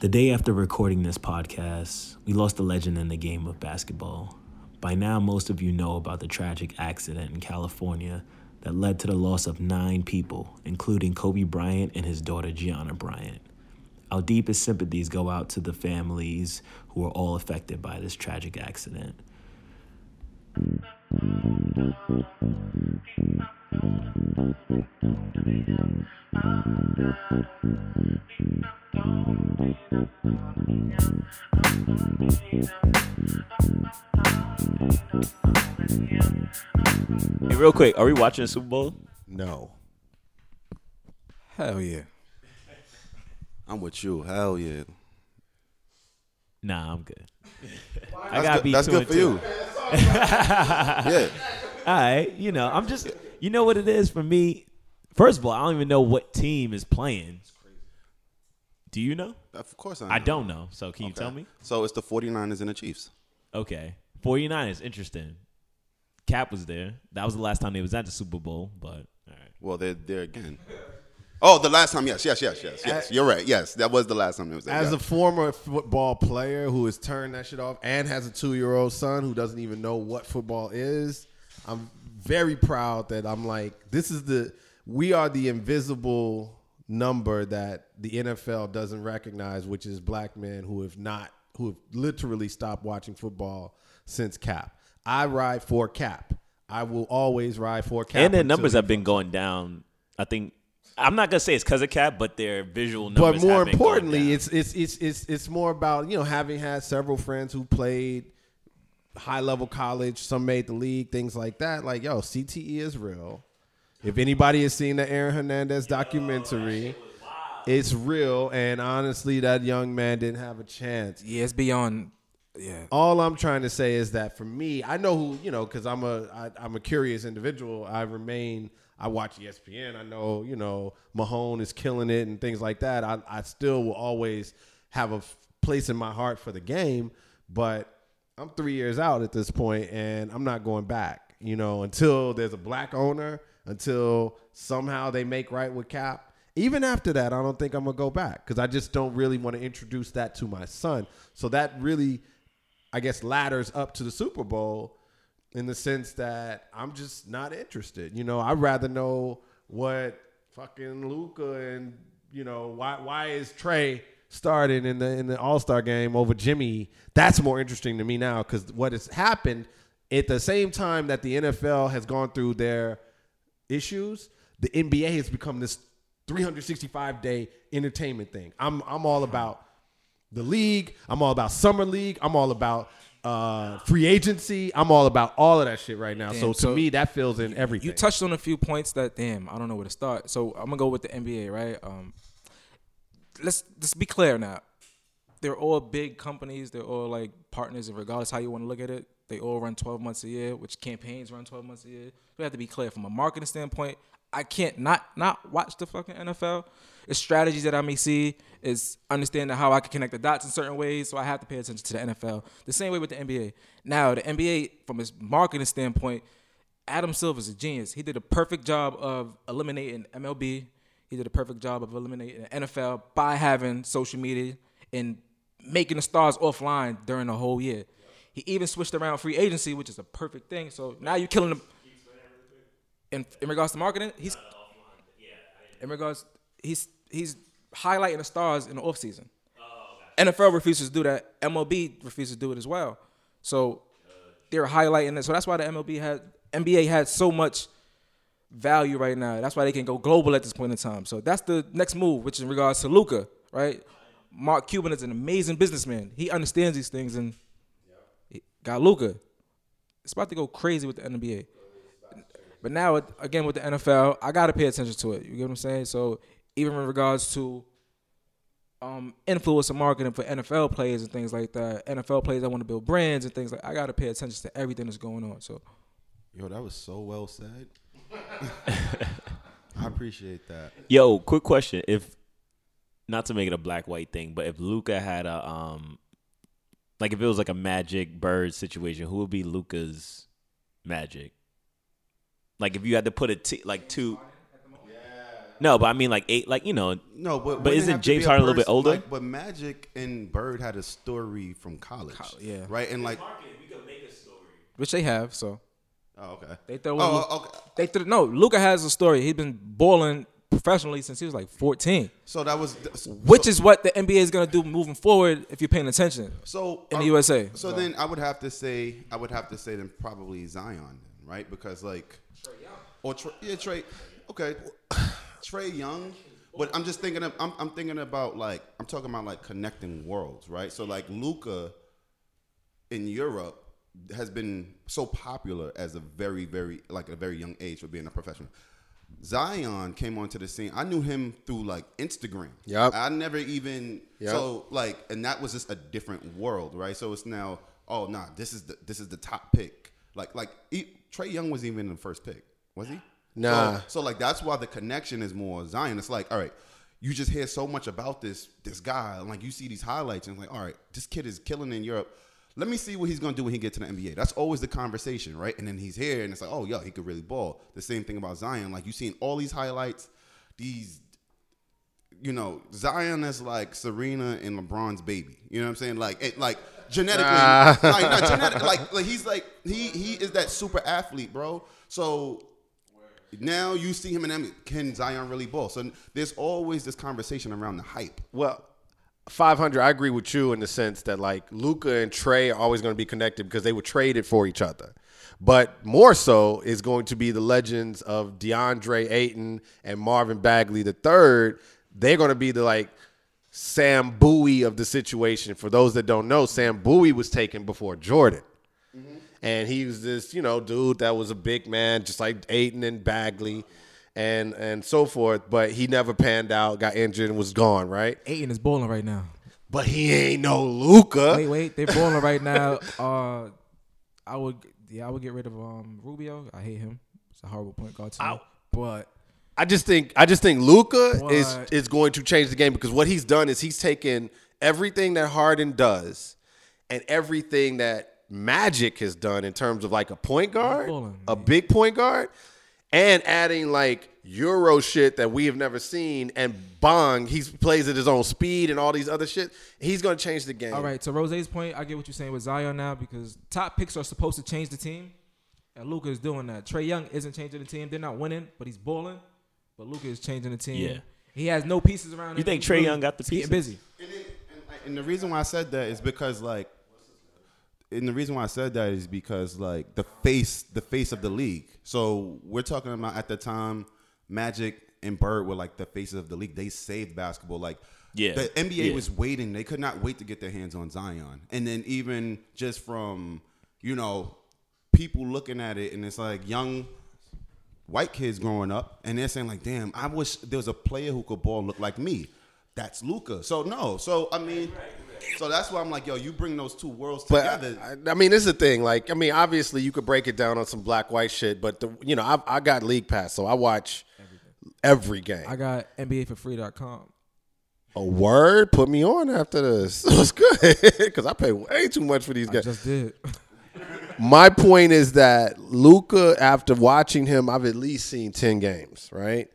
The day after recording this podcast, we lost a legend in the game of basketball. By now, most of you know about the tragic accident in California that led to the loss of nine people, including Kobe Bryant and his daughter Gianna Bryant. Our deepest sympathies go out to the families who are all affected by this tragic accident. Hey, real quick, are we watching the Super Bowl? No. Hell yeah. I'm with you. Hell yeah. Nah, I'm good. I gotta good, be that's two good and for two. you. Yeah. All right, you know, I'm just, you know what it is for me. First of all, I don't even know what team is playing. Do you know? Of course I know. I don't know. So can you Okay. tell me? So it's the 49ers and the Chiefs. Okay. 49ers, interesting. Cap was there. That was the last time they was at the Super Bowl, but all right. Well, they're there again. Oh, the last time, yes, yes, yes, yes, yes. You're right. Yes, that was the last time it was there. As yeah. a former football player who has turned that shit off and has a two year old son who doesn't even know what football is, I'm very proud that I'm like, this is the, we are the invisible number that the NFL doesn't recognize, which is black men who have not, who have literally stopped watching football since Cap. I ride for Cap. I will always ride for Cap. and their numbers have been going down. I think I'm not gonna say it's because of Cap, but their visual numbers. but more have been going importantly, down. it's it's it's it's it's more about you know having had several friends who played high level college, some made the league, things like that. Like yo, CTE is real. If anybody has seen the Aaron Hernandez documentary, it's real. And honestly, that young man didn't have a chance. Yeah, it's beyond. Yeah. All I'm trying to say is that for me, I know who you know because I'm a I, I'm a curious individual. I remain. I watch ESPN. I know you know Mahomes is killing it and things like that. I I still will always have a f- place in my heart for the game, but I'm three years out at this point, and I'm not going back. You know, until there's a black owner, until somehow they make right with Cap. Even after that, I don't think I'm gonna go back because I just don't really want to introduce that to my son. So that really I guess ladders up to the Super Bowl in the sense that I'm just not interested. You know, I'd rather know what fucking Luka and you know why why is Trae starting in the in the All Star game over Jimmy? That's more interesting to me now because what has happened at the same time that the NFL has gone through their issues, the NBA has become this 365 day entertainment thing. I'm I'm all about the league. I'm all about summer league. I'm all about uh, free agency. I'm all about all of that shit right now. so to so me, that fills in everything. You touched on a few points that damn, I don't know where to start. So I'm gonna go with the NBA, right? Um, let's let's be clear now. They're all big companies. They're all like partners, and regardless how you want to look at it, they all run 12 months a year, which campaigns run 12 months a year. We have to be clear from a marketing standpoint. I can't not not watch the fucking NFL. It's strategies that I may see. Is understanding how I can connect the dots in certain ways. So I have to pay attention to the NFL. The same way with the NBA. Now the NBA, from its marketing standpoint, Adam Silver's a genius. He did a perfect job of eliminating MLB. He did a perfect job of eliminating the NFL by having social media and making the stars offline during the whole year. He even switched around free agency, which is a perfect thing. So now you're killing them. In, in regards to marketing, he's in regards he's he's highlighting the stars in the offseason. NFL refuses to do that. MLB refuses to do it as well. So they're highlighting it. So that's why the MLB had NBA had so much value right now. That's why they can go global at this point in time. So that's the next move, which in regards to Luka, right? Mark Cuban is an amazing businessman. He understands these things and got Luka. It's about to go crazy with the NBA. But now, it- again, with the NFL, I got to pay attention to it. You get what I'm saying? So even in regards to um, influencer marketing for NFL players and things like that, NFL players that want to build brands and things like, I got to pay attention to everything that's going on. So Yo, that was so well said. I appreciate that. Yo, quick question. If not to make it a black white thing, but if Luka had a um like if it was like a magic bird situation, who would be Luka's magic? Like if you had to put a t- like two No, but I mean like eight, like you know. No, but But wouldn't it isn't have to James be a Harden a little bit older? Like, but Magic and Bird had a story from college. yeah. Right, and like, which they have. So oh, okay. they throw. Oh, oh, okay. They threw. No, Luka has a story. He's been balling professionally since he was like 14, So that was which is what the NBA is gonna do moving forward if you're paying attention. so in the uh, USA. So then I would have to say I would have to say then probably Zion, right? Because like or Trae, yeah Trae, okay, Trae Young. But I'm just thinking of I'm, I'm thinking about like I'm talking about like connecting worlds, right? So like Luka in Europe has been so popular as a very very like a very young age for being a professional. Zion came onto the scene. I knew him through like Instagram. Yep. I never even Yep. so like and that was just a different world, right? So it's now oh nah, this is the this is the top pick. Like like he, Trae Young was even in the first pick, was he? Nah. So, so like that's why the connection is more Zion. It's like all right, you just hear so much about this this guy, and like you see these highlights, and like all right, this kid is killing in Europe. Let me see what he's gonna do when he gets to the NBA. That's always the conversation, right? And then he's here, and it's like, oh, yo, he could really ball. The same thing about Zion. Like you seen all these highlights, these you know, Zion is like Serena and LeBron's baby. You know what I'm saying? Like, it, like genetically, Ah. like, not genetic, like, like he's like he he is that super athlete, bro. So now you see him in NBA. Can Zion really ball? So there's always this conversation around the hype. Well, 500, I agree with you in the sense that like Luka and Trae are always going to be connected because they were traded for each other. But more so is going to be the legends of DeAndre Ayton and Marvin Bagley the third. They're going to be the like Sam Bowie of the situation. For those that don't know, Sam Bowie was taken before Jordan. Mm-hmm. And he was this, you know, dude that was a big man, just like Ayton and Bagley and and so forth. But he never panned out, got injured, and was gone, right? Ayton is balling right now. But he ain't no Luka. Wait, wait, they're balling right now. Uh, I would, yeah, I would get rid of um Rubio. I hate him. It's a horrible point guard to me. Ow. But I just think I just think Luka is is going to change the game because what he's done is he's taken everything that Harden does and everything that Magic has done in terms of like a point guard, a big point guard, and adding like Euro shit that we have never seen and bong, he plays at his own speed and all these other shit. He's going to change the game. all right, to Rose's point, I get what you're saying with Zion now because top picks are supposed to change the team, and Luka is doing that. Trae Young isn't changing the team. They're not winning, but he's balling. But Luka is changing the team. Yeah. he has no pieces around him. You think Trae Young got the he's pieces? busy. And, then- and, like, and the reason why I said that is because like, and the reason why I said that is because like the face, the face of the league. So we're talking about at the time, Magic and Bird were like the faces of the league. They saved basketball. Like, Yeah. the NBA Yeah. was waiting. They could not wait to get their hands on Zion. And then even just from you know people looking at it, and it's like young white kids growing up, and they're saying like, "Damn, I wish there was a player who could ball look like me." That's Luka. So no. So I mean, so that's why I'm like, yo, you bring those two worlds But together. I, I mean, this is the thing. Like, I mean, obviously, you could break it down on some black white shit, but the, you know, I, I got League Pass, so I watch every game. I got NBAforfree.com. A word, put me on after this. It's good because I pay way too much for these I guys. just did. My point is that Luka, after watching him, I've at least seen ten games. Right?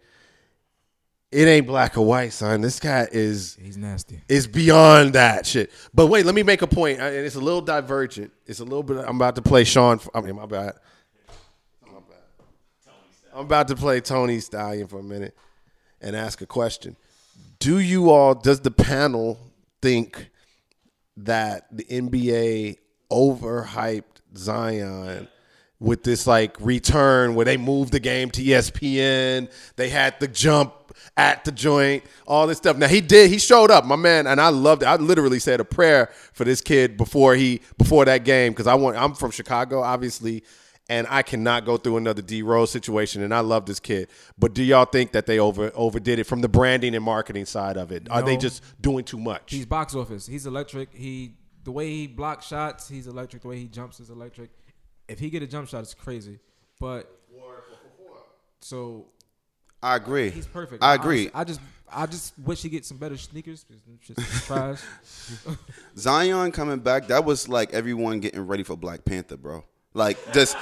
It ain't black or white, son. This guy is He's nasty. is beyond that shit. But wait, let me make a point, uh, and it's a little divergent. It's a little bit. I'm about to play Sean. I mean, my bad. My bad. I'm about to play Tony Stallion for a minute and ask a question. Do you all? Does the panel think that the NBA overhyped Zion? With this like return where they moved the game to ESPN, they had the jump at the joint, all this stuff. Now he did, he showed up, my man, and I loved it. I literally said a prayer for this kid before he before that game because I want I'm from Chicago, obviously, and I cannot go through another D Rose situation. And I love this kid, but do y'all think that they over overdid it from the branding and marketing side of it? Are they just doing too much? He's box office. He's electric. He the way he blocks shots, he's electric. The way he jumps is electric. If he get a jump shot, it's crazy. But so I agree. he's perfect. I agree. I just I just wish he get some better sneakers. trash. Zion coming back, that was like everyone getting ready for Black Panther, bro. Like just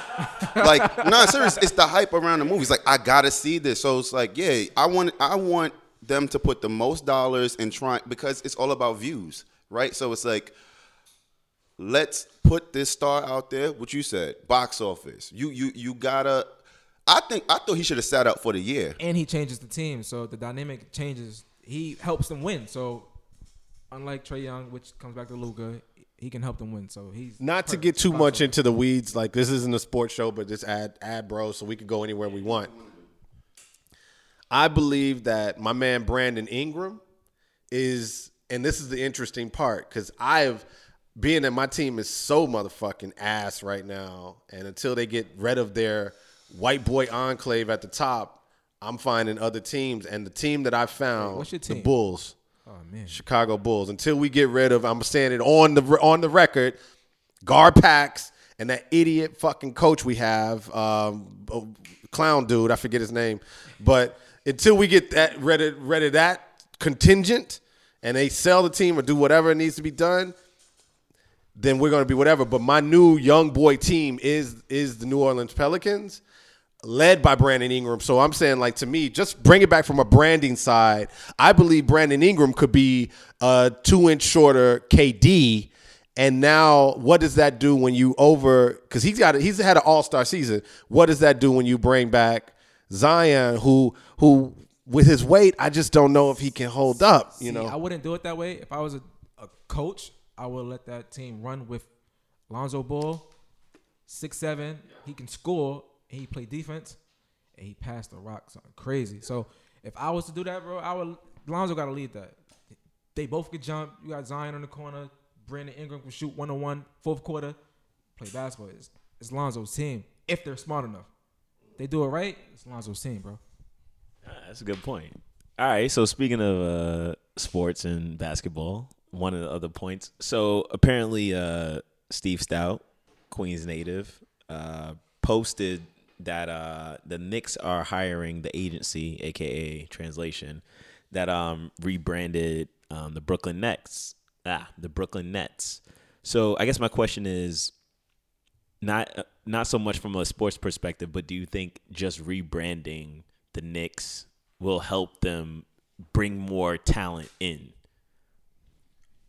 like no, serious. It's the hype around the movies. Like I gotta see this. So it's like, yeah, I want I want them to put the most dollars in trying because it's all about views, right? So it's like, let's put this star out there. What you said, box office. You you you gotta. I think I thought he should have sat out for the year. and he changes the team, so the dynamic changes. He helps them win. So unlike Trae Young, which comes back to Luka, he can help them win. So he's Not to get too spot much into the weeds, like this isn't a sports show, but just add add bro, so we can go anywhere we want. I believe that my man Brandon Ingram is, and this is the interesting part, because I've being that my team is so motherfucking ass right now, and until they get rid of their white boy enclave at the top, I'm finding other teams, and the team that I found, what's your the? Bulls. Oh man, Chicago Bulls. Until we get rid of, I'm saying it on the on the record, GarPax and that idiot fucking coach we have, um, oh, clown dude, I forget his name, but until we get that rid of, rid of that contingent and they sell the team or do whatever needs to be done, then we're going to be whatever. But my new young boy team is is the New Orleans Pelicans, led by Brandon Ingram. So I'm saying, like to me, just bring it back from a branding side. I believe Brandon Ingram could be a two inch shorter KD. And now, what does that do when you over? Because he's got he's had an All Star season. What does that do when you bring back Zion, who who with his weight, I just don't know if he can hold up. You See, know, I wouldn't do it that way. If I was a, a coach, I would let that team run with Lonzo Ball, six seven. He can score. And he play defense, and he passed the rock something crazy. So if I was to do that, bro, I would. Lonzo got to lead that. They both could jump. You got Zion on the corner. Brandon Ingram can shoot one on one. Fourth quarter, play basketball. It's, it's Lonzo's team if they're smart enough. They do it right. It's Lonzo's team, bro. That's a good point. All right. So speaking of uh, sports and basketball, one of the other points. So apparently, uh, Steve Stoute, Queens native, uh, posted that uh, the Knicks are hiring the agency, aka Translation, that um, rebranded um, the Brooklyn Nets. Ah, the Brooklyn Nets. So I guess my question is, not uh, not so much from a sports perspective, but do you think just rebranding the Knicks will help them bring more talent in?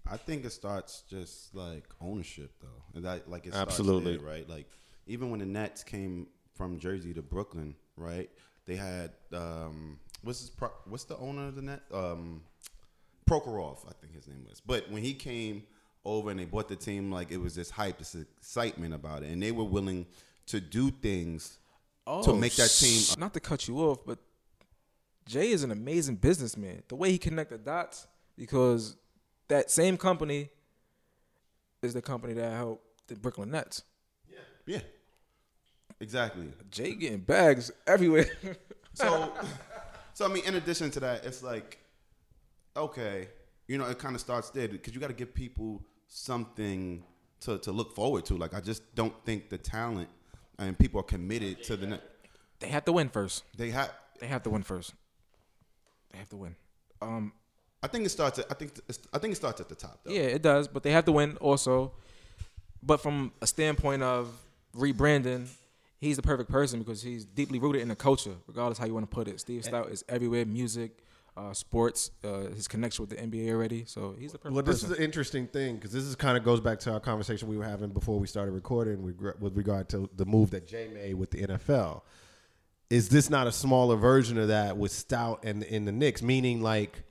I think it starts just like ownership though, and that like it starts Absolutely. there, right? Like even when the Nets came from Jersey to Brooklyn, right? They had um, what's his pro- what's the owner of the net? Um, Prokhorov, I think his name was. But when he came over and they bought the team, like it was this hype, this excitement about it, and they were willing to do things to make that team. sh- Not to cut you off, but Jay is an amazing businessman. The way he connected dots, because that same company is the company that helped the Brooklyn Nets. Yeah. Yeah, exactly. Jay getting bags everywhere. So, so I mean, in addition to that, it's like, okay, you know, it kind of starts there because you got to give people something to, to look forward to. Like, I just don't think the talent and people are committed to the. ne- they have to win first. They have. They have to win first. They have to win. Um, I think it starts. At, I think. It's, I think it starts at the top. Though. yeah, it does, but they have to win also. But from a standpoint of rebranding, he's the perfect person because he's deeply rooted in the culture, regardless how you want to put it. Steve Stoute is everywhere, music, uh, sports, uh, his connection with the NBA already. So he's the perfect Well, this person. is an interesting thing because this is kind of goes back to our conversation we were having before we started recording with, with regard to the move that Jay made with the NFL. Is this not a smaller version of that with Stoute and in the Knicks? Meaning, like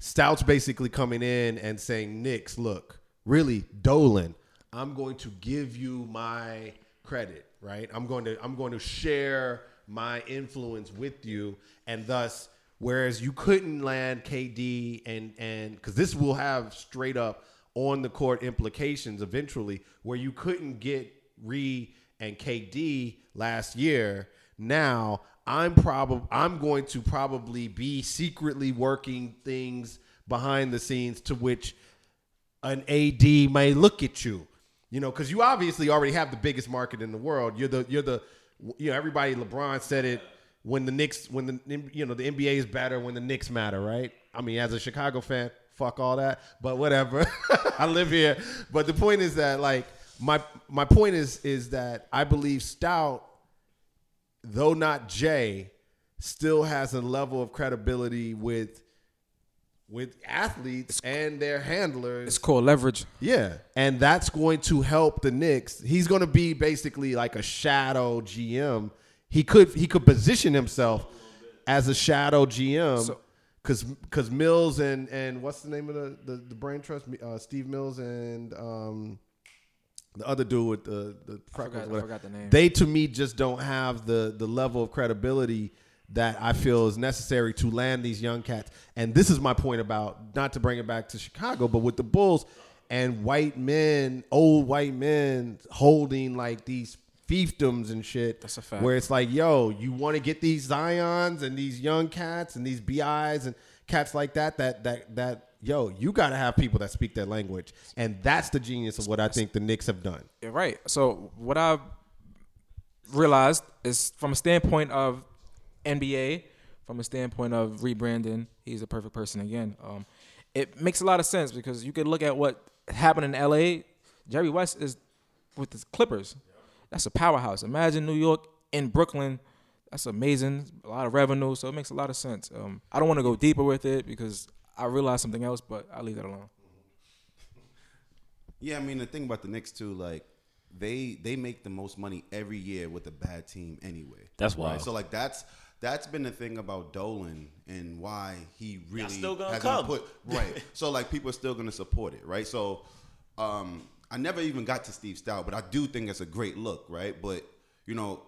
Stoute's basically coming in and saying, "Knicks, look, really, Dolan, I'm going to give you my credit, right? I'm going to I'm going to share my influence with you, and thus." Whereas you couldn't land KD and and because this will have straight up on the court implications eventually, where you couldn't get Re and KD last year. Now I'm probably I'm going to probably be secretly working things behind the scenes to which an AD may look at you. You know, because you obviously already have the biggest market in the world. You're the you're the you know everybody. LeBron said it when the Knicks when the you know the NBA is better when the Knicks matter, right? I mean, as a Chicago fan, fuck all that, but whatever. I live here, but the point is that like my my point is is that I believe Stoute, though not Jay, still has a level of credibility with with athletes and their handlers. It's called leverage. Yeah, and that's going to help the Knicks. He's going to be basically like a shadow GM. He could he could position himself as a shadow GM So- because because Mills and and what's the name of the the, the brain trust? Uh, Steve Mills and um, the other dude with the the freckles. forgot- I forgot the name. They to me just don't have the the level of credibility that I feel is necessary to land these young cats. And this is my point about not to bring it back to Chicago, but with the Bulls and white men, old white men holding like these fiefdoms and shit. That's a fact. Where it's like, yo, you want to get these Zions and these young cats and these BIs and cats like that, that that that yo, you gotta have people that speak that language. And that's the genius of what I think the Knicks have done. Right. So what I realized is from a standpoint of NBA, from a standpoint of rebranding, he's the perfect person again. Um, it makes a lot of sense because you could look at what happened in LA. Jerry West is with the Clippers. That's a powerhouse. Imagine New York in Brooklyn. That's amazing. A lot of revenue, so it makes a lot of sense. Um, I don't want to go deeper with it because I realized something else, but I'll leave that alone. Yeah, I mean the thing about the Knicks too, like they they make the most money every year with a bad team anyway. That's wild. So like that's that's been the thing about Dolan and why he really still gonna hasn't come. put right. so like people are still gonna support it, right? So um I never even got to Steve Stoute, but I do think it's a great look, right? But you know,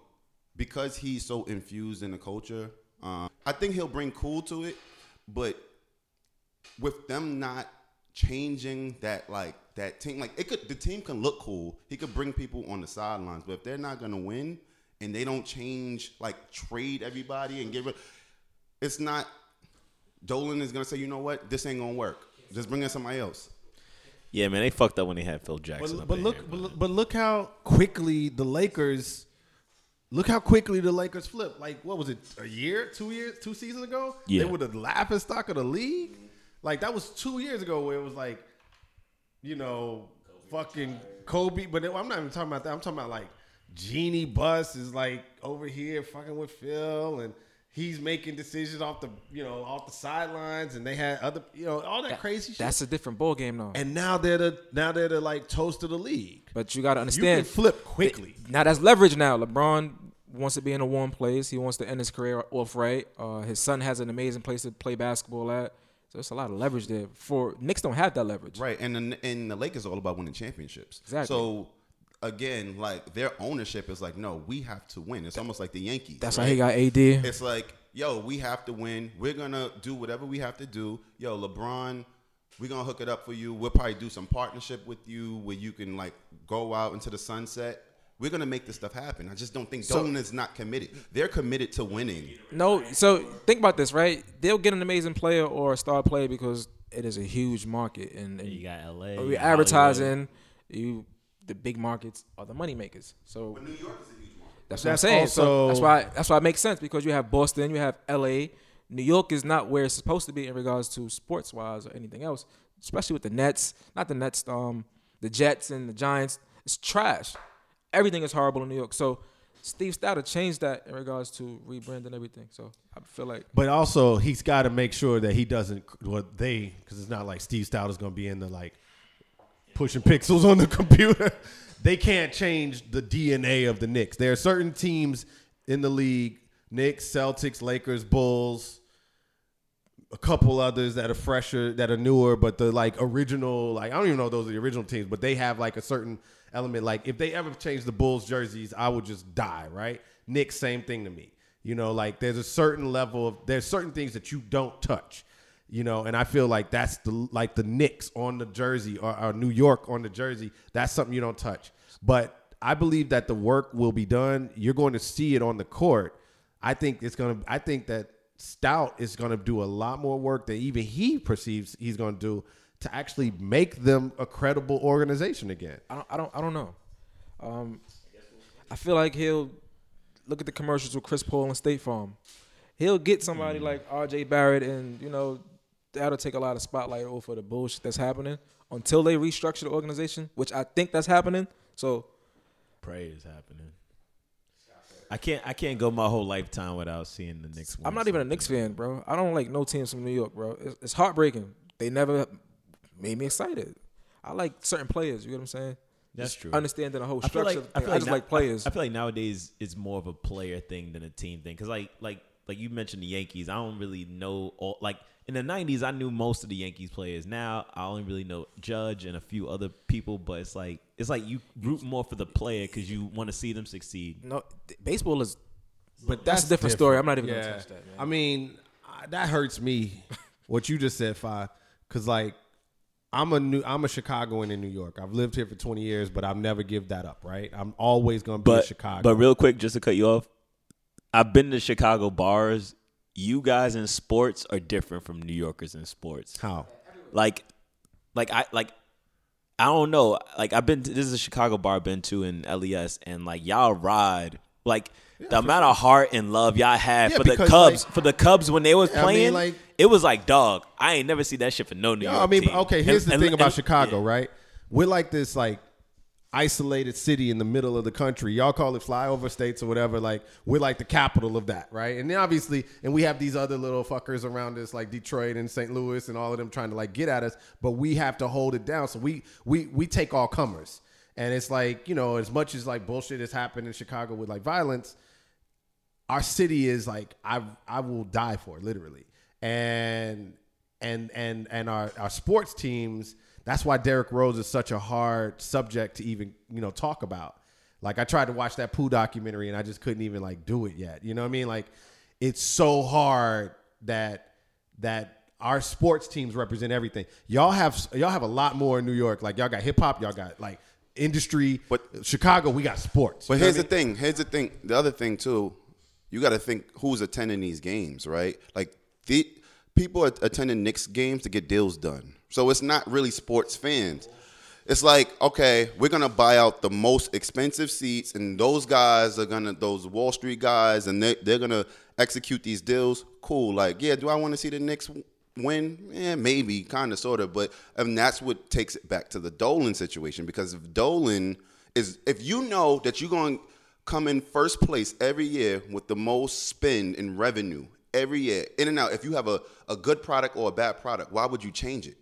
because he's so infused in the culture, um, I think he'll bring cool to it. But with them not changing that like that team like it could the team can look cool he could bring people on the sidelines but if they're not gonna win and they don't change like trade everybody and give it. it's not dolan is gonna say you know what this ain't gonna work just bring in somebody else Yeah, man, they fucked up when they had Phil Jackson. But, up but look, here, but, look- but look how quickly the Lakers. Look how quickly the Lakers flipped. Like what was it? A year, two years, two seasons ago. Yeah. they were the laughing stock of the league. Like that was two years ago, where it was like, you know, fucking Kobe. But I'm not even talking about that. I'm talking about like Jeanie Buss is like over here fucking with Phil and. He's making decisions off the, you know, off the sidelines, and they had other, you know, all that, crazy shit. That's a different ball game, though. and now they're the now they're the like toast of the league. But you got to You understand. can flip quickly. Now that's leverage. Now LeBron wants to be in a warm place. He wants to end his career off right. Uh, his son has an amazing place to play basketball at. So it's a lot of leverage there. For Knicks don't have that leverage. right and the, and the lakers are all about winning championships Exactly. so again like their ownership is like no we have to win it's almost like the yankees That's right? why he got AD. It's like, yo, we have to win. We're gonna do whatever we have to do. Yo, LeBron, we're gonna hook it up for you. We'll probably do some partnership with you where you can like go out into the sunset. We're gonna make this stuff happen. I just don't think Dolan is not committed. They're committed to winning. No, so think about this, right? They'll get an amazing player or a star player because it is a huge market, and, and You got LA. we you got advertising. You, the big markets are the money makers. So New York is a huge market. That's what I'm That's saying. so that's why that's why it makes sense because you have Boston, you have LA. New York is not where it's supposed to be in regards to sports wise or anything else. Especially with the Nets, not the Nets, um, the Jets and the Giants. It's trash. Everything is horrible in New York. So Steve Stoudter changed that in regards to rebranding everything. So I feel like But also, he's got to make sure that he doesn't. What they because it's not like Steve Stoute is going to be in the like pushing pixels on the computer. they can't change the DNA of the Knicks. There are certain teams in the league: Knicks, Celtics, Lakers, Bulls. A couple others that are fresher, that are newer, but the like original, like I don't even know those are the original teams, but they have like a certain element. Like if they ever change the Bulls jerseys, I would just die. Right? Knicks, same thing to me. You know, like there's a certain level of there's certain things that you don't touch. You know, and I feel like that's the like the Knicks on the jersey or, or New York on the jersey. That's something you don't touch. But I believe that the work will be done. You're going to see it on the court. I think it's gonna. I think that Stoute is going to do a lot more work than even he perceives he's going to do to actually make them a credible organization again. I don't I don't I don't know. Um, I feel like he'll look at the commercials with Chris Paul and State Farm. He'll get somebody like R.J. Barrett, and you know that'll take a lot of spotlight off of the bullshit that's happening until they restructure the organization, which I think that's happening. So Pray is happening. I can't. I can't go my whole lifetime without seeing the Knicks. I'm not even a. Knicks fan, bro. I don't like no teams from New York, bro. It's, it's heartbreaking. They never made me excited. I like certain players. You know what I'm saying? That's Just true. Understanding the whole I feel structure. like I feel thing. I like, just now- like players. I, I feel like nowadays it's more of a player thing than a team thing. Cause like like like you mentioned the Yankees. I don't really know all like in the '90s. I knew most of the Yankees players. Now I only really know Judge and a few other people. But it's like it's like you root more for the player because you want to see them succeed. no, baseball is. But That's a different story. I'm not even yeah. gonna touch that, man. I mean, I- that hurts me. what you just said, five, because like I'm a new, I'm a Chicagoan in New York. I've lived here for 20 years, but I'll never give that up. Right? I'm always gonna be a But Chicago. but real quick, just to cut you off, I've been to Chicago bars. You guys in sports are different from New Yorkers in sports. how? like like i like i don't know like i've been to, this is a chicago bar i've been to in les and like y'all ride like the amount of heart and love y'all had Yeah, for the cubs like- for the cubs when they was I mean, playing like- it was like dog i ain't never see that shit for no new york I mean, team. okay. Here's And- the and- thing about and- Chicago, yeah. right? We're like this, like isolated city in the middle of the country. Y'all call it flyover states or whatever. Like we're like the capital of that, right? And then obviously, and we have these other little fuckers around us, like Detroit and St. Louis, and all of them trying to like get at us. But we have to hold it down. So we we we take all comers. And it's like you know, as much as like bullshit has happened in Chicago with like violence, our city is like I I will die for literally, and and and and our our sports teams. That's why Derrick Rose is such a hard subject to even you know talk about. Like I tried to watch that Pooh documentary and I just couldn't even like do it yet. You know what I mean? Like it's so hard that that our sports teams represent everything. Y'all have y'all have a lot more in New York. Like y'all got hip hop, y'all got like industry. But- Chicago, we got sports. But here's the mean? thing. Here's the thing. The other thing too, you got to think who's attending these games, right? Like the people are attending Knicks games to get deals done. So it's not really sports fans. It's like, okay, we're gonna buy out the most expensive seats, and those guys are gonna, those Wall Street guys, and they, they're gonna execute these deals. Cool. Like, yeah, do I want to see the Knicks win? Yeah, maybe, kind of, sort of. But and that's what takes it back to the Dolan situation because if Dolan is, if you know that you're going to come in first place every year with the most spend in revenue every year, in and out, if you have a, a good product or a bad product, why would you change it?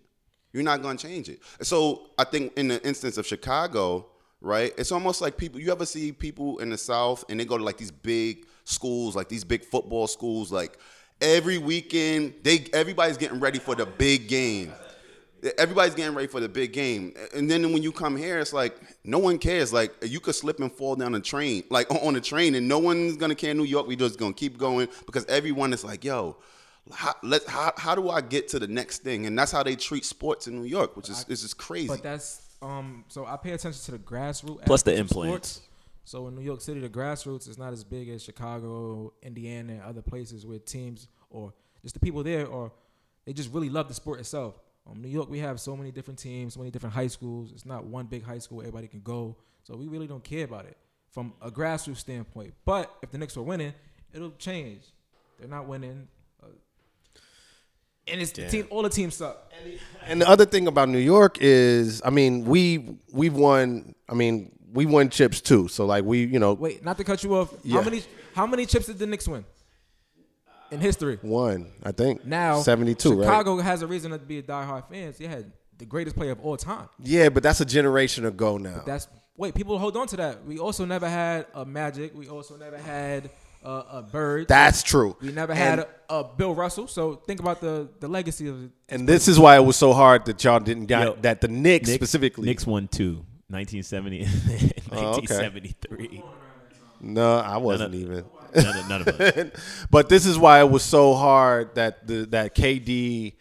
You're not going to change it. So I think in the instance of Chicago, right, it's almost like people, you ever see people in the South and they go to like these big schools, like these big football schools, like every weekend, they everybody's getting ready for the big game. Everybody's getting ready for the big game. And then when you come here, it's like no one cares. Like you could slip and fall down a train, like on a train, and no one's gonna care New York. We just gonna keep going because everyone is like, yo, how, let how, how do I get to the next thing? And that's how they treat sports in New York, which is it's just crazy. But that's um. So I pay attention to the grassroots. Plus the aspects implants. sports. So in New York City, the grassroots is not as big as Chicago, Indiana, and other places where teams or just the people there or they just really love the sport itself. Um, New York, we have so many different teams, so many different high schools. It's not one big high school where everybody can go. So we really don't care about it from a grassroots standpoint. But if the Knicks were winning, it'll change. They're not winning. And it's the team. All the teams suck. And the other thing about New York is, I mean, we we've won. I mean, we won chips too. So like we, you know, Wait, not to cut you off. Yeah. How many how many chips did the Knicks win in history? One, I think Now seventy two. Right? Chicago has a reason to be a diehard fans. They had the greatest player of all time. Yeah, but that's a generation ago now. That's wait, people hold on to that. We also never had a Magic. We also never had a, a Bird. That's true. we never had And, a, a Bill Russell. So think about the the legacy of it. and this is why it was so hard that y'all didn't get Yo, that the Knicks, Knicks- specifically. Knicks won two. 1970 Oh, okay. 1973 No, I wasn't no. even. none, of, none of us but this is why it was so hard that the that KD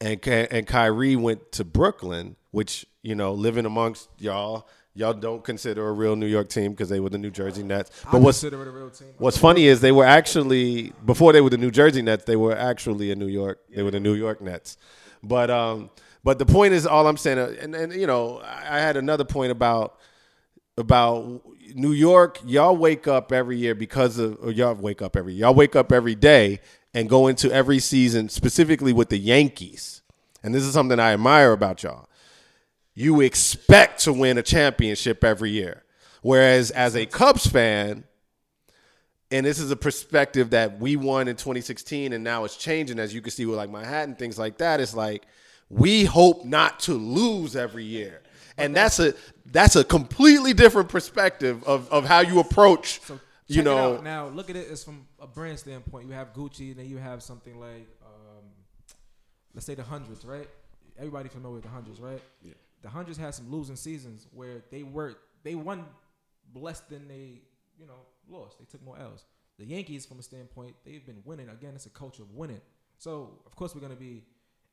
and Ky- and Kyrie went to Brooklyn, which you know, living amongst y'all, y'all don't consider a real New York team because they were the New Jersey Nets. But what's consider it a real team. what's funny is they were actually before they were the New Jersey Nets, they were actually in New York. They were the New York Nets. But um, but the point is, all I'm saying, and and you know, I I had another point about about New York. Y'all wake up every year because of or y'all wake up every y'all wake up every day and go into every season specifically with the Yankees. And this is something I admire about y'all. You expect to win a championship every year. Whereas as a Cubs fan, and this is a perspective that we won in 2016 and now it's changing as you can see with like Manhattan things like that it's like we hope not to lose every year and that's a that's a completely different perspective of, of how you approach So you know now look at it as from a brand standpoint. You have Gucci, and then you have something like, um, let's say the hundreds, right? Everybody familiar with the hundreds, right? Yeah. The hundreds had some losing seasons where they were they won less than they you know lost. They took more L's. The Yankees, from a standpoint, they've been winning. Again, it's a culture of winning. So of course we're gonna be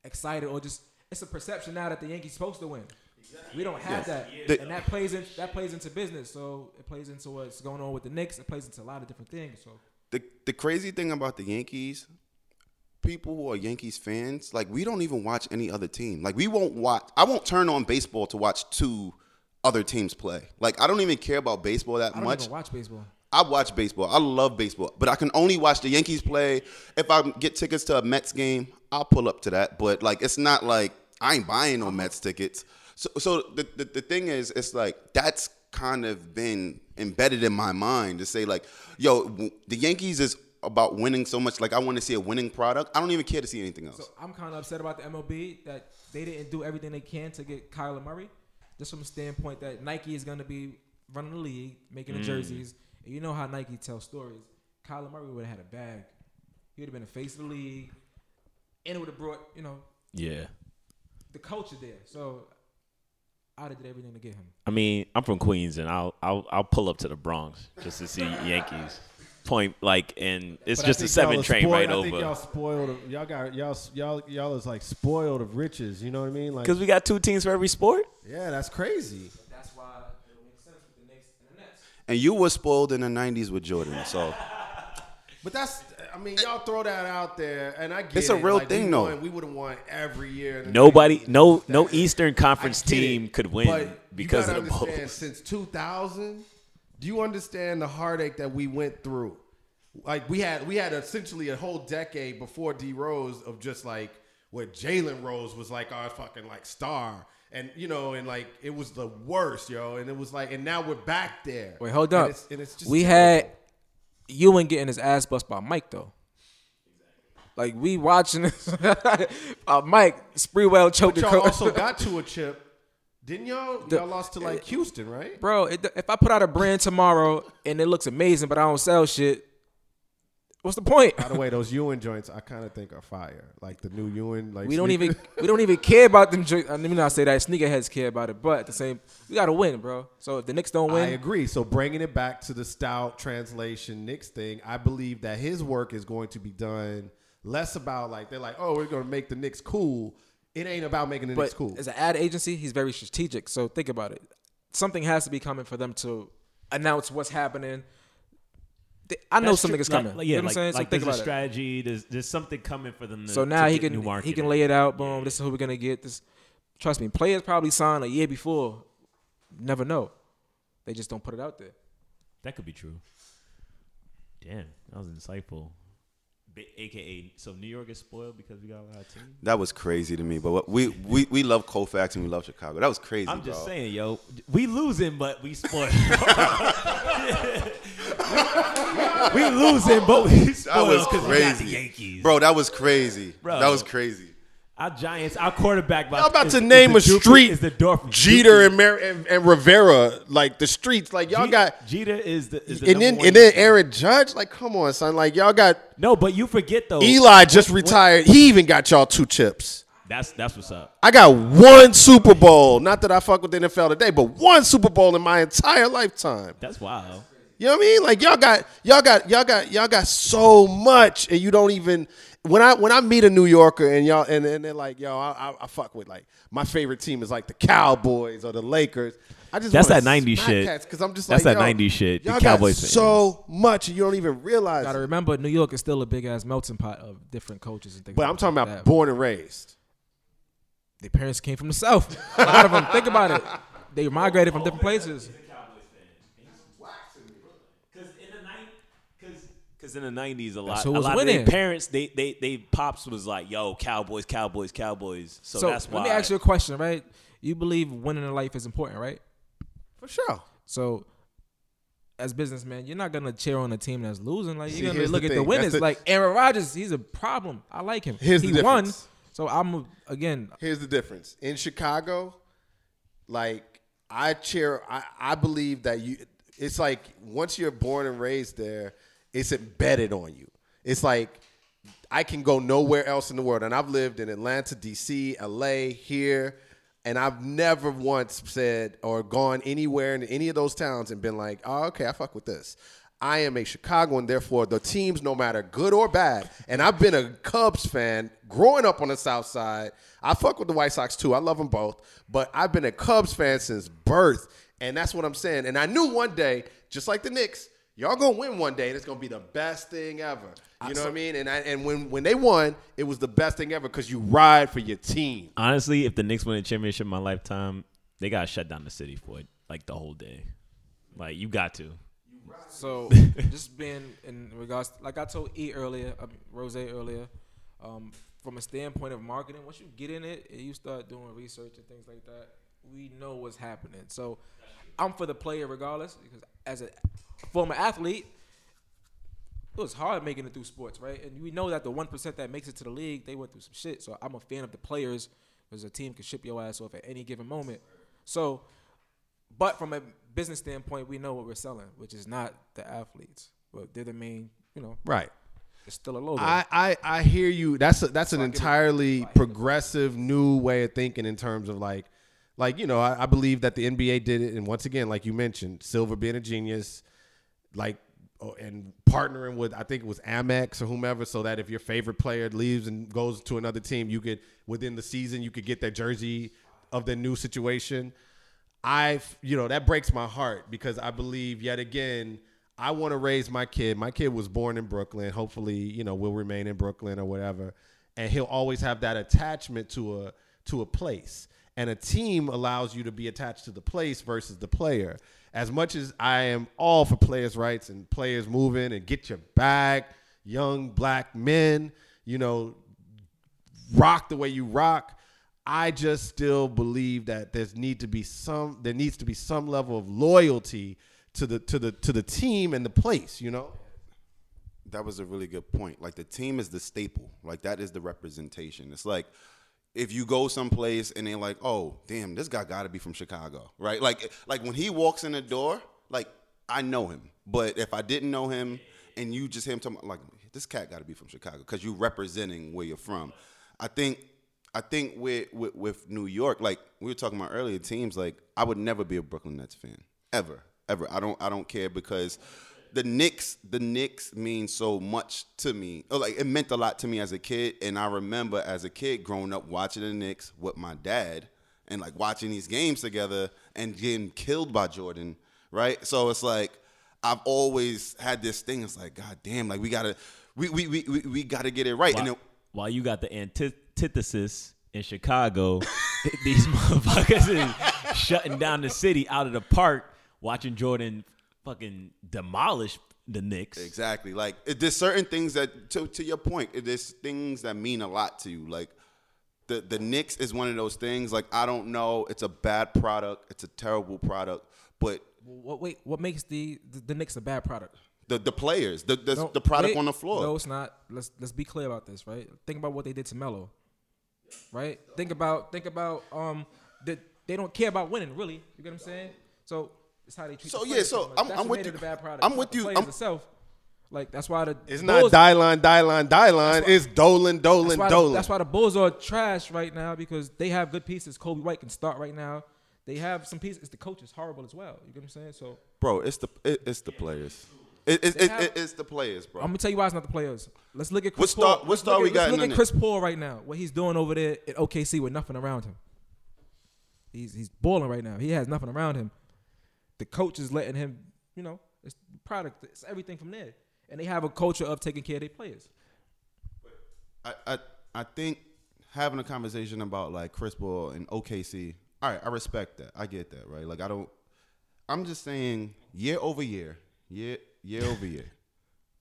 excited or just it's a perception now that the Yankees supposed to win. We don't have that, The- and that plays in that plays into business. So it plays into what's going on with the Knicks. It plays into a lot of different things. So the the crazy thing about the Yankees, people who are Yankees fans, like we don't even watch any other team. Like we won't watch. I won't turn on baseball to watch two other teams play. Like I don't even care about baseball that I don't much. even watch baseball. I watch baseball. I love baseball, but I can only watch the Yankees play. If I get tickets to a Mets game, I'll pull up to that. But like, it's not like I ain't buying no Mets tickets. So, so the, the the thing is, it's like that's kind of been embedded in my mind to say like, yo, the Yankees is about winning so much. Like, I want to see a winning product. I don't even care to see anything else. So I'm kind of upset about the MLB that they didn't do everything they can to get Kyler Murray. Just from the standpoint that Nike is going to be running the league, making the mm. jerseys, and you know how Nike tells stories. Kyler Murray would have had a bag. He would have been the face of the league, and it would have brought you know Yeah. the culture there. So I'd have did everything to get him. I mean, I'm from Queens, and I'll I'll I'll pull up to the Bronx just to see Yankees. Point like, and it's But just a seven train spoiled- right I think over. y'all spoiled. Of, y'all got y'all y'all y'all is like spoiled of riches. You know what I mean? Like, Because we got two teams for every sport. yeah, that's crazy. That's why it makes sense with the Knicks and the Nets. And you were spoiled in the '90s with Jordan, so But that's, I mean, y'all throw that out there, and I get It's a it. real Like, we thing, though. won- We would have won every year. Nobody, no no Eastern Conference team it, could win but because you of the gotta Bulls. Since 2000, do you understand the heartache that we went through? Like we had, we had essentially a whole decade before D Rose of just like where Jalen Rose was like our fucking like star, and you know, and like it was the worst, yo, and it was like, and now we're back there. Wait, hold And up. it's- and it's just we terrible. had Ewing getting his ass bust by Mike though. Like we watching this, uh, Mike Sprewell choked But the y'all coach. also got to a chip, didn't y'all? Y'all lost to like uh, Houston, right? Bro, it, if I put out a brand tomorrow and it looks amazing, but I don't sell shit, what's the point? By the way, those Ewing joints I kind of think are fire. Like the new Ewing, like We don't even we don't even care about them. Joints. Let me not say that sneakerheads care about it, but at the same, we gotta win, bro. So if the Knicks don't win, I agree. So bringing it back to the Stoute translation Knicks thing, I believe that his work is going to be done less about like they're like, oh, we're going to make the Knicks cool. It ain't about making the Knicks but cool. as an ad agency, he's very strategic. So think about it. Something has to be coming for them to announce what's happening. They- I know That's something true. is coming. like, you yeah, know what I'm like, saying? So like think there's about a it. strategy. There's there's something coming for them. To, So now to he get can new he can lay it out. Boom. This is who we're gonna get. This. Trust me, players probably signed a year before. Never know. They just don't put it out there. That could be true. Damn, that was insightful. AKA, so New York is spoiled because we got a lot of teams. that was crazy to me. But what, we we we love Colfax and we love Chicago. That was crazy. I'm just bro. saying, yo, we losing, but we spoiled. we losing, but we spoiled That was 'cause we got the crazy, Yankees. bro. That was crazy. Bro. That was crazy. Our Giants, our quarterback. Y'all about is- to name a street Is the Dorf Jeter and, Mar- and and Rivera, like the streets, like y'all Je- got. Jeter is the is the And then and then. Aaron Judge, like come on, son, like y'all got No, but you forget though. Eli just retired. He even got y'all two chips. That's that's what's up. I got one Super Bowl. Not that I fuck with the NFL today, but one Super Bowl in my entire lifetime. That's wild. You know what I mean? Like y'all got y'all got y'all got y'all got so much, and you don't even. When I when I meet a New Yorker and y'all and, and they're like, yo, I, I, I fuck with like my favorite team is like the Cowboys or the Lakers. I just That's that 90s shit. cats 'cause I'm just That's like, that yo, 90s shit. The Y'all Cowboys got fans. so much, you don't even realize. Gotta remember, New York is still a big ass melting pot of different cultures and things. But like I'm talking about that. born and raised. Their parents came from the south. A lot of them. think about it. They migrated from different places. In the nineties, a lot, That's who a was lot of winning. their parents, they, they, they pops was like, "Yo, Cowboys, Cowboys, Cowboys." So, So that's why. let me ask you a question, right? You believe winning in life is important, right? For sure. So, as businessman, you're not gonna cheer on a team that's losing. Like you're gonna look the at the thing. That's winners. the- like Aaron Rodgers, he's a problem. I like him. Here's he the won. So I'm again. Here's the difference. In Chicago, like I cheer I, I believe that you it's like once you're born and raised there, it's embedded on you. It's like I can go nowhere else in the world. And I've lived in Atlanta, DC, LA, here, and I've never once said or gone anywhere in any of those towns and been like, oh, okay, I fuck with this. I am a Chicagoan, therefore the teams, no matter good or bad, and I've been a Cubs fan growing up on the South Side. I fuck with the White Sox too. I love them both, but I've been a Cubs fan since birth, and that's what I'm saying. And I knew one day, just like the Knicks, y'all gonna win one day, and it's gonna be the best thing ever. You know what I mean? And I, and when when they won, it was the best thing ever because you ride for your team. Honestly, if the Knicks win a championship in my lifetime, they gotta shut down the city for it, like the whole day. Like you got to. So just being in regards, like I told E earlier, uh, Rose earlier, um, from a standpoint of marketing, once you get in it and you start doing research and things like that, we know what's happening. So I'm for the player regardless, because as a former athlete, it was hard making it through sports, right? And we know that the one percent that makes it to the league, they went through some shit. So I'm a fan of the players, because a team can ship your ass off at any given moment. So, but from a business standpoint, we know what we're selling, which is not the athletes, but they're the main. You know, Right. it's still a logo. I, I, I hear you. That's a, that's an give it- entirely progressive new way of thinking in terms of like, like you know, I, I believe that the NBA did it, and once again, like you mentioned, Silver being a genius, like, oh, and partnering with I think it was Amex or whomever, so that if your favorite player leaves and goes to another team, you could within the season you could get that jersey of the new situation. I, you know, that breaks my heart because I believe yet again, I want to raise my kid. My kid was born in Brooklyn. Hopefully, you know, will remain in Brooklyn or whatever, and he'll always have that attachment to a to a place. And a team allows you to be attached to the place versus the player. As much as I am all for players' rights and players moving and get your bag, young black men, you know, rock the way you rock. I just still believe that there's need to be some there needs to be some level of loyalty to the to the to the team and the place, you know? that was a really good point. Like the team is the staple. Like that is the representation. It's like if you go someplace and they're like, "Oh, damn, this guy got to be from Chicago," right? Like, like when he walks in the door, like I know him. But if I didn't know him and you just him talking, like this cat got to be from Chicago because you're representing where you're from. I think, I think with, with with New York, like we were talking about earlier, teams like I would never be a Brooklyn Nets fan ever, ever. I don't, I don't care because the Knicks, the Knicks mean so much to me. Oh, like it meant a lot to me as a kid, and I remember as a kid growing up watching the Knicks with my dad, and like watching these games together and getting killed by Jordan. Right, so it's like I've always had this thing. It's like, God damn, like we gotta, we we we we, we gotta get it right. And While, then, while you got the antithesis in Chicago, these motherfuckers is shutting down the city out of the park, watching Jordan fucking demolish the Knicks. Exactly. Like it- there's certain things that to to your point, it- there's things that mean a lot to you. Like the the Knicks is one of those things. Like I don't know, it's a bad product, it's a terrible product, but what wait? What makes the the, the Knicks a bad product? the the players, the the, No, the product wait, on the floor. No, it's not. Let's let's be clear about this, right? Think about what they did to Melo, right? Think about think about um that they don't care about winning, really. You get what I'm saying? So it's how they treat. So, the yeah, so much. I'm- I'm with you. bad product. I'm with you. I'm- itself. Like that's why the It's Bulls- not Dylan, Dylan. why- It's Dolan, That's Dolan, why, Dolan. the, that's why the Bulls are trash right now because they have good pieces. Coby White can start right now. They have some pieces. The coach is horrible as well. You get what I'm saying? So bro, it's the it, it's the players. It, it, it, have- it- it's the players, bro. I'm gonna tell you why it's not the players. Let's look at What Chris star- Paul. what star we at, got Let's look at Chris Paul right now. What he's doing over there at OKC with nothing around him. He's he's balling right now. He has nothing around him. The coach is letting him. You know, it's product. It's everything from there. And they have a culture of taking care of their players. I, I I think having a conversation about like Chris Paul and OKC. All right, I respect that. I get that, right? Like I don't. I'm just saying, year over year, year year over year,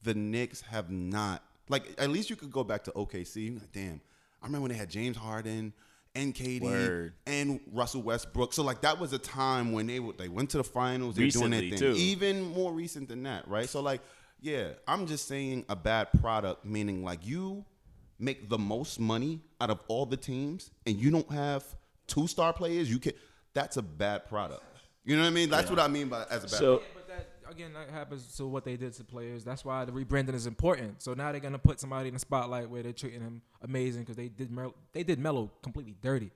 the Knicks have not like. At least you could go back to OKC. Like, damn, I remember when they had James Harden and KD Word. and Russell Westbrook. So like that was a time when they would they went to the finals. They're doing Recently, thing. too. Even more recent than that, right? So like, yeah, I'm just saying a bad product, meaning like you make the most money out of all the teams, and you don't have two star players. You can. That's a bad product. You know what I mean? That's what I mean by as a bad. So that again, that happens to what they did to players. That's why the rebranding is important. So now they're gonna put somebody in the spotlight where they're treating him amazing because they did Mel- they did Melo completely dirty.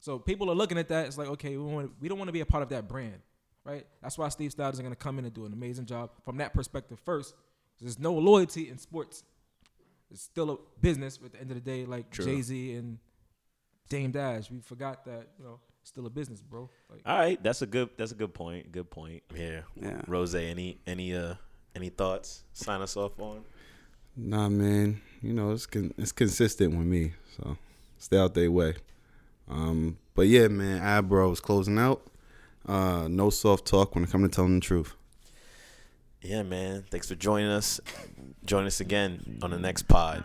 So people are looking at that. It's like okay, we want we don't want to be a part of that brand, right? That's why Steve Stoute is gonna come in and do an amazing job from that perspective first. There's no loyalty in sports. It's still a business. But at the end of the day, like Jay Z and Dame Dash, we forgot that you know still a business, bro. Like, all right, that's a good that's a good point. Good point. Yeah. Yeah. Rose, any any uh any thoughts? Sign us off on. Nah, man. You know it's con- it's consistent with me, so stay out their way. Um, but yeah, man, Abro is closing out. Uh, no soft talk when it comes to telling the truth. Yeah, man. Thanks for joining us. Join us again on the next pod.